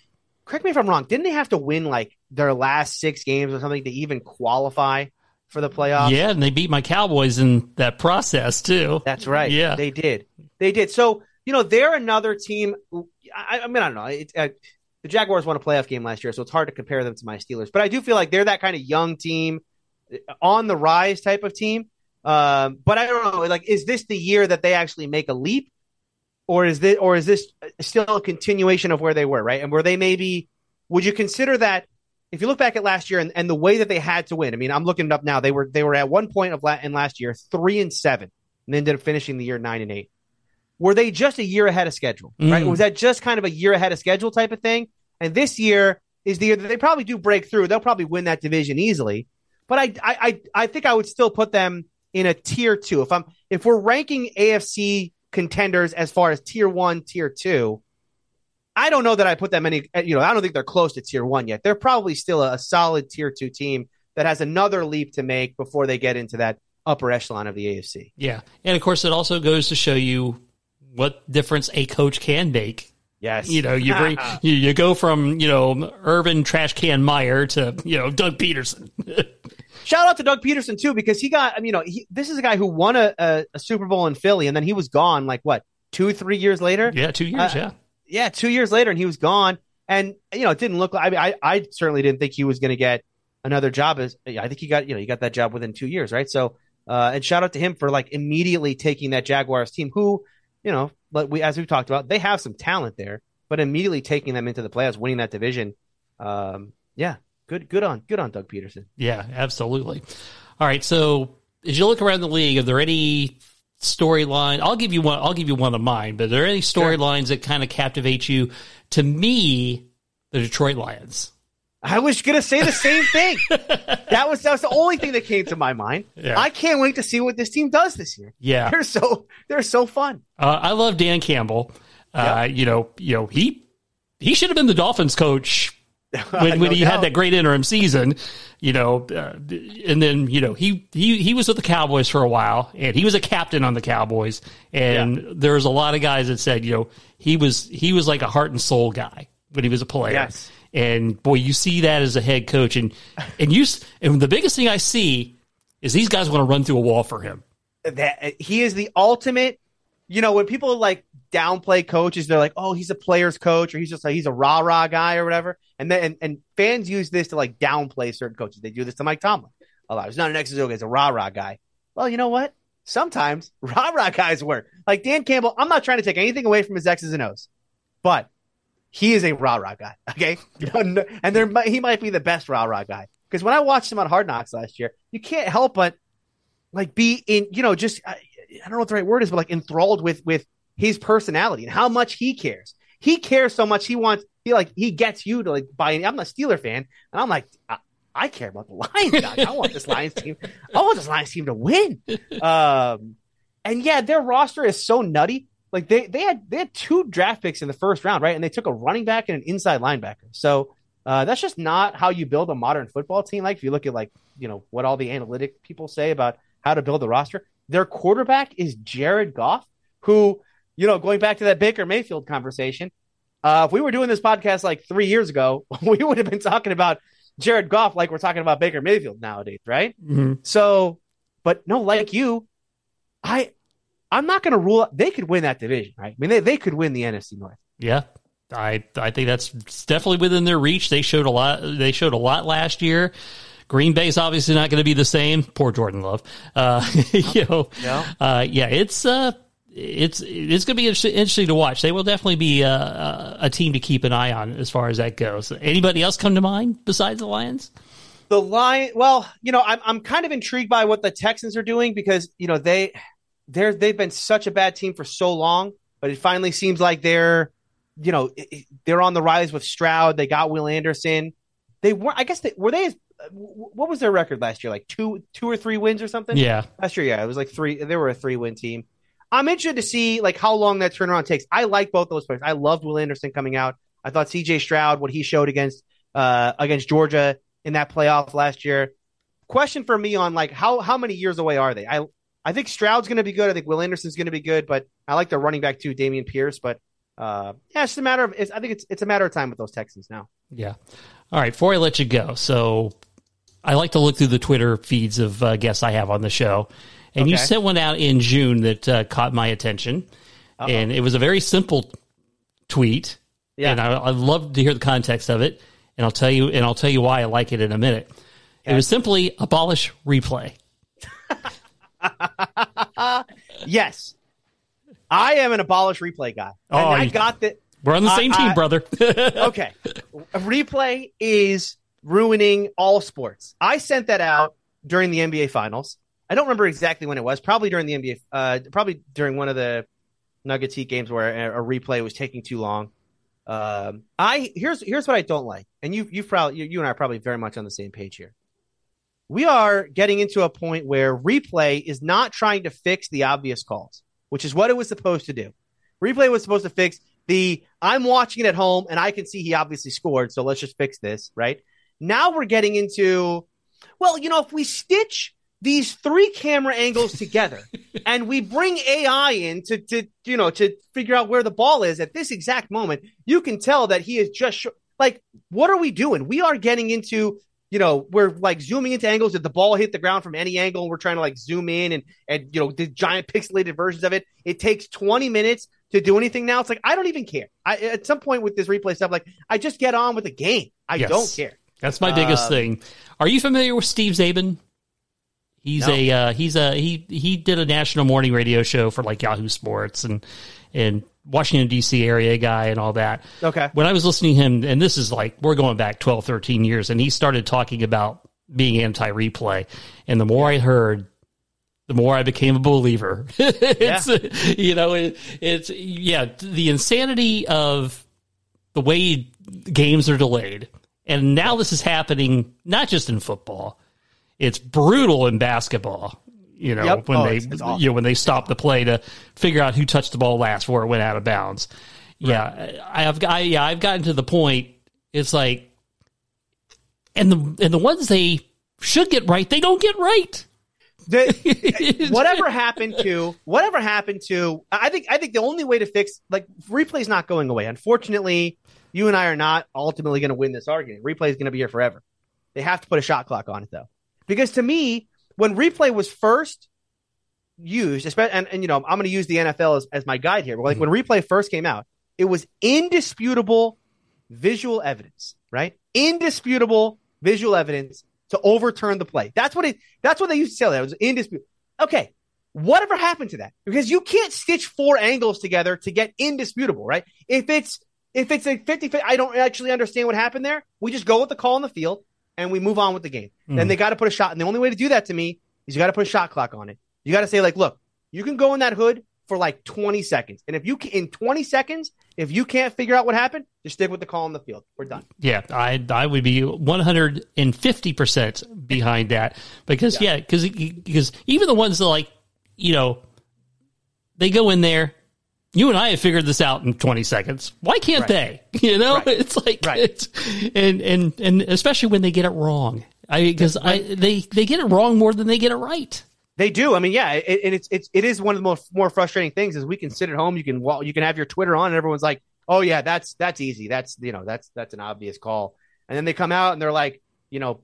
[SPEAKER 3] Correct me if I'm wrong. Didn't they have to win like their last six games or something to even qualify for the playoffs?
[SPEAKER 2] Yeah, and they beat my Cowboys in that process too.
[SPEAKER 3] That's right. Yeah, they did. They did. So you know they're another team. I, I mean, I don't know. It, uh, the Jaguars won a playoff game last year, so it's hard to compare them to my Steelers. But I do feel like they're that kind of young team, uh, on the rise type of team. Um, but I don't know. Like, is this the year that they actually make a leap? Or is this or is this still a continuation of where they were, right? And where they maybe would you consider that if you look back at last year and, and the way that they had to win? I mean, I'm looking it up now. They were they were at one point of la- in last year three and seven, and ended up finishing the year nine and eight. Were they just a year ahead of schedule? Mm. Right? Was that just kind of a year ahead of schedule type of thing? And this year is the year that they probably do break through. They'll probably win that division easily. But I I I, I think I would still put them in a tier two. If I'm if we're ranking AFC contenders as far as tier one, tier two. I don't know that I put them any, you know, I don't think they're close to tier one yet. They're probably still a, a solid tier two team that has another leap to make before they get into that upper echelon of the AFC.
[SPEAKER 2] Yeah. And of course, it also goes to show you what difference a coach can make.
[SPEAKER 3] Yes.
[SPEAKER 2] You know, you bring, you, you go from, you know, Urban Trash Can Meyer to, you know, Doug Pederson.
[SPEAKER 3] Shout out to Doug Pederson too, because he got. I mean, you know, he, this is a guy who won a, a, a, Super Bowl in Philly, and then he was gone. Like what, two, three years later?
[SPEAKER 2] Yeah, two years. Uh, yeah,
[SPEAKER 3] yeah, two years later, and he was gone. And you know, it didn't look like. I mean, I, I certainly didn't think he was going to get another job. As I think he got, you know, he got that job within two years, right? So, uh, and shout out to him for like immediately taking that Jaguars team, who, you know, but we as we've talked about, they have some talent there, but immediately taking them into the playoffs, winning that division. Um, yeah, good, good on, good on Doug Pederson.
[SPEAKER 2] Yeah, absolutely. All right, so as you look around the league, are there any storyline? I'll give you one. I'll give you one of mine. But are there any storylines sure. that kind of captivate you? To me, the Detroit Lions.
[SPEAKER 3] I was gonna say the same thing. that was that was the only thing that came to my mind. Yeah. I can't wait to see what this team does this year.
[SPEAKER 2] Yeah,
[SPEAKER 3] they're so they're so fun.
[SPEAKER 2] Uh, I love Dan Campbell. Uh, You know, you know he he should have been the Dolphins coach when, when he had that great interim season, you know, uh, and then you know he he he was with the Cowboys for a while, and he was a captain on the Cowboys, and yeah. there was a lot of guys that said, you know, he was he was like a heart and soul guy, when he was a player.
[SPEAKER 3] Yes.
[SPEAKER 2] And boy, you see that as a head coach, and and you s- and the biggest thing I see is these guys want to run through a wall for him.
[SPEAKER 3] that he is the ultimate. You know, when people like downplay coaches, they're like, "Oh, he's a player's coach," or he's just like he's a rah rah guy or whatever. And then and, and fans use this to like downplay certain coaches. They do this to Mike Tomlin a lot. He's not an O guy; he's a rah rah guy. Well, you know what? Sometimes rah rah guys work. Like Dan Campbell, I'm not trying to take anything away from his X's and O's, but he is a rah rah guy. Okay, and there he might be the best rah rah guy because when I watched him on Hard Knocks last year, you can't help but like be in you know just I, don't know what the right word is, but like enthralled with with his personality and how much he cares. He cares so much. He wants he like he gets you to like buy. I'm a Steeler fan, and I'm like. I, I care about the Lions. I want this Lions team. I want this Lions team to win. Um, and yeah, their roster is so nutty. Like they they had they had two draft picks in the first round, right? And they took a running back and an inside linebacker. So uh, that's just not how you build a modern football team. Like if you look at like you know what all the analytic people say about how to build a roster, their quarterback is Jared Goff, who you know going back to that Baker Mayfield conversation. Uh, if we were doing this podcast like three years ago, we would have been talking about Jared Goff like we're talking about Baker Mayfield nowadays, right?
[SPEAKER 2] Mm-hmm.
[SPEAKER 3] So, but no, like you, I, I'm not going to rule. out They could win that division, right? I mean, they, they could win the NFC North.
[SPEAKER 2] Yeah, I I think that's definitely within their reach. They showed a lot. They showed a lot last year. Green Bay's obviously not going to be the same. Poor Jordan Love. Uh, you know,
[SPEAKER 3] Yeah.
[SPEAKER 2] uh, yeah, it's uh, it's it's going to be interesting, interesting to watch. They will definitely be uh, a, a team to keep an eye on as far as that goes. Anybody else come to mind besides the Lions?
[SPEAKER 3] The line, well, you know, I'm I'm kind of intrigued by what the Texans are doing because you know they they're they've been such a bad team for so long, but it finally seems like they're you know it- it- they're on the rise with Stroud. They got Will Anderson. They were, I guess, they were they. What was their record last year? Like two two or three wins or something.
[SPEAKER 2] Yeah,
[SPEAKER 3] Last year, yeah, it was like three. They were a three win team. I'm interested to see like how long that turnaround takes. I like both those players. I loved Will Anderson coming out. I thought C.J. Stroud, what he showed against uh, against Georgia in that playoff last year. Question for me on like how how many years away are they? I I think Stroud's going to be good. I think Will Anderson's going to be good, but I like the running back too, Dameon Pierce. But uh, yeah, it's just a matter of. It's, I think it's it's a matter of time with those Texans now.
[SPEAKER 2] yeah. All right, before I let you go, so I like to look through the Twitter feeds of uh, guests I have on the show, and you sent one out in June that uh, caught my attention, and it was a very simple tweet.
[SPEAKER 3] Yeah.
[SPEAKER 2] and I, I'd love to hear the context of it, and I'll tell you, and I'll tell you why I like it in a minute. It was simply abolish replay.
[SPEAKER 3] Yes, I am an abolish replay guy. And
[SPEAKER 2] Oh,
[SPEAKER 3] I got that.
[SPEAKER 2] We're on the
[SPEAKER 3] I-
[SPEAKER 2] same team,
[SPEAKER 3] I-
[SPEAKER 2] brother.
[SPEAKER 3] okay. Replay is ruining all sports. I sent that out during the NBA finals. I don't remember exactly when it was. Probably during the NBA, uh, probably during one of the Nuggets Heat games where a, a replay was taking too long. Um, I here's here's what I don't like, and you you probably you, you and I are probably very much on the same page here. We are getting into a point where replay is not trying to fix the obvious calls, which is what it was supposed to do. Replay was supposed to fix the I'm watching it at home and I can see he obviously scored, so let's just fix this, right? Now we're getting into well, you know, if we stitch these three camera angles together and we bring AI in to, to you know to figure out where the ball is at this exact moment, you can tell that he is just sh- like what are we doing? We are getting into you know, we're like zooming into angles. Did the ball hit the ground from any angle? And We're trying to like zoom in and, and, you know, the giant pixelated versions of it. It takes 20 minutes to do anything now. It's like, I don't even care. I, at some point with this replay stuff, like, I just get on with the game. I
[SPEAKER 2] Yes.
[SPEAKER 3] don't care.
[SPEAKER 2] That's my biggest
[SPEAKER 3] Um,
[SPEAKER 2] thing. Are you familiar with Steve Czaban? He's
[SPEAKER 3] No.
[SPEAKER 2] a uh, he's a he he did a national morning radio show for like Yahoo Sports and and Washington D.C. area guy and all that.
[SPEAKER 3] Okay.
[SPEAKER 2] When I was listening to him, and this is like we're going back 12, 13 years, and he started talking about being anti-replay, and the more I heard, the more I became a believer. it's you know it, it's yeah the insanity of the way games are delayed, and now this is happening not just in football. It's brutal in basketball. You know
[SPEAKER 3] Yep.
[SPEAKER 2] when
[SPEAKER 3] Oh,
[SPEAKER 2] they
[SPEAKER 3] it's- it's
[SPEAKER 2] you know when they stop the play to figure out who touched the ball last before it went out of bounds. Yeah, I, I've got yeah I've gotten to the point. It's like, and the and the ones they should get right, they don't get right.
[SPEAKER 3] The, whatever happened to whatever happened to I think I think the only way to fix like replay's not going away. Unfortunately, you and I are not ultimately going to win this argument. Replay is going to be here forever. They have to put a shot clock on it though, because to me, when replay was first used, especially, and, and you know, I'm going to use the NFL as, as my guide here. But like mm-hmm. when replay first came out, it was indisputable visual evidence, right? Indisputable visual evidence to overturn the play. That's what it. That's what they used to say. That it was indisputable. Okay, whatever happened to that? Because you can't stitch four angles together to get indisputable, right? If it's if it's a 50 I don't actually understand what happened there. We just go with the call on the field and we move on with the game. Mm. Then they got to put a shot. And the only way to do that to me is you got to put a shot clock on it. You got to say, like, look, you can go in that hood for like 20 seconds. And if you can, in 20 seconds, if you can't figure out what happened, just stick with the call on the field. We're done.
[SPEAKER 2] Yeah, I I would be 150% behind that because yeah, because yeah, because even the ones that like, you know, they go in there you and I have figured this out in 20 seconds. Why can't right. they? You know, right. it's like, right. it's, and, and, and especially when they get it wrong. I, because I, they, they get it wrong more than they get it right.
[SPEAKER 3] They do. I mean, yeah, it, and it's, it's, it is one of the most, more frustrating things is we can sit at home, you can, you can have your Twitter on and everyone's like, oh yeah, that's, that's easy. That's, you know, that's, that's an obvious call. And then they come out and they're like, you know,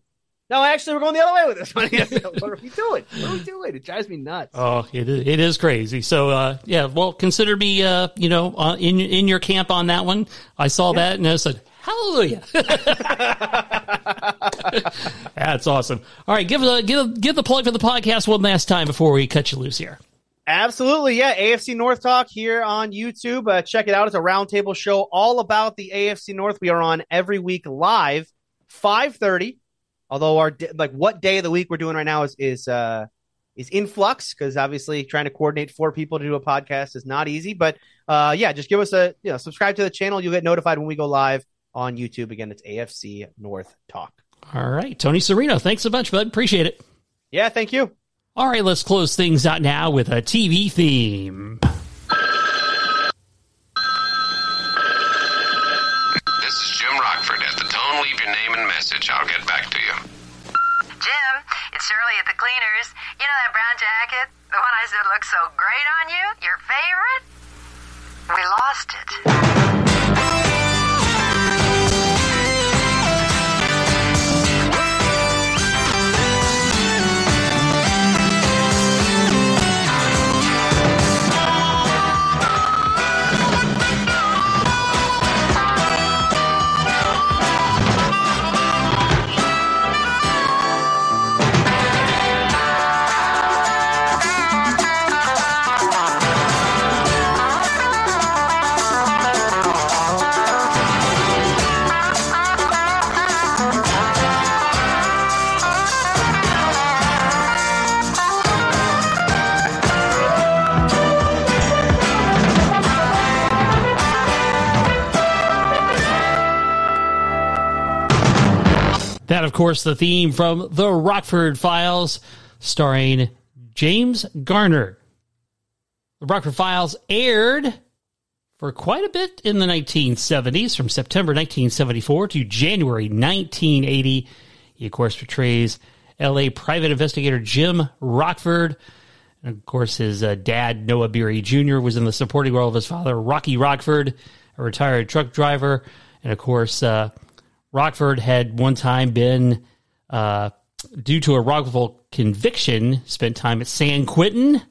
[SPEAKER 3] no, actually, we're going the other way with this one. what are we doing? What are we doing? It drives me nuts.
[SPEAKER 2] Oh, it is, it is crazy. So, uh, yeah, well, consider me, uh, you know, uh, in in your camp on that one. I saw yeah. that and I said, Hallelujah. That's awesome. All right, give the give give the plug for the podcast one last time before we cut you loose here.
[SPEAKER 3] Absolutely, yeah. AFC North Talk here on YouTube. Uh, check it out. It's a roundtable show all about the AFC North. We are on every week live, five thirty Although our like what day of the week we're doing right now is is uh is in flux because obviously trying to coordinate four people to do a podcast is not easy. But uh yeah, just give us a you know subscribe to the channel. You'll get notified when we go live on YouTube. Again, it's AFC North Talk.
[SPEAKER 2] All right, Tony Serino, thanks a bunch, bud. Appreciate it.
[SPEAKER 3] Yeah, thank you.
[SPEAKER 2] All right, let's close things out now with a TV theme.
[SPEAKER 4] Cleaners. You know that brown jacket? The one I said looks so great on you? Your favorite? We lost it.
[SPEAKER 2] That, of course, the theme from The Rockford Files, starring James Garner. The Rockford Files aired for quite a bit in the 1970s, from September 1974 to January 1980. He, of course, portrays LA private investigator Jim Rockford. And of course, his uh, dad, Noah Beery Jr., was in the supporting role of his father, Rocky Rockford, a retired truck driver. And of course, uh, Rockford had one time been, uh, due to a wrongful conviction, spent time at San Quentin.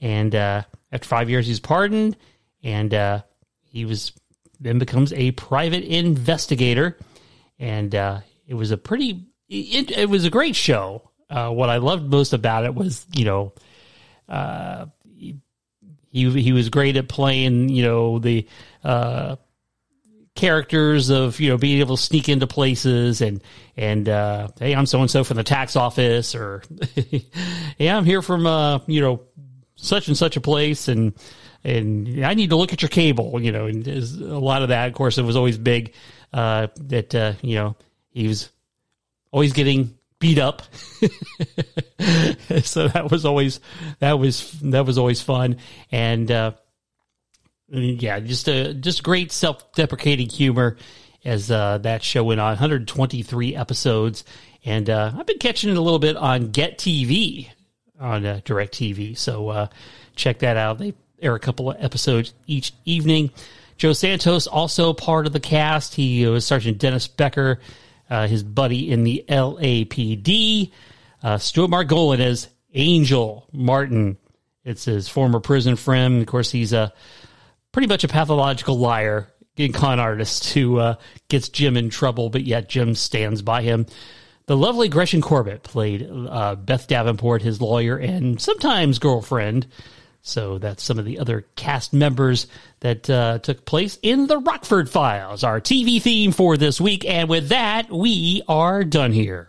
[SPEAKER 2] And uh, after five years, he's pardoned. And uh, he was then becomes a private investigator. And uh, it was a pretty, it, it was a great show. Uh, what I loved most about it was, you know, uh, he, he was great at playing, you know, the characters of you know being able to sneak into places and and uh, hey I'm so and so from the tax office or hey I'm here from uh, you know such and such a place and and I need to look at your cable you know and a lot of that. Of course it was always big uh, that uh, you know he was always getting beat up. So that was always that was that was always fun. And uh, yeah, just a just great self-deprecating humor as uh, that show went on. 123 episodes, and uh, I've been catching it a little bit on Get TV on uh, DirecTV. So uh, check that out. They air a couple of episodes each evening. Joe Santos, also part of the cast. He was Sergeant Dennis Becker, uh, his buddy in the LAPD. Uh, Stuart Margolin as Angel Martin. It's his former prison friend. Of course, he's a pretty much a pathological liar and con artist who uh, gets Jim in trouble, but yet Jim stands by him. The lovely Gretchen Corbett played uh, Beth Davenport, his lawyer and sometimes girlfriend. So that's some of the other cast members that uh, took place in the Rockford Files, our TV theme for this week. And with that, we are done here.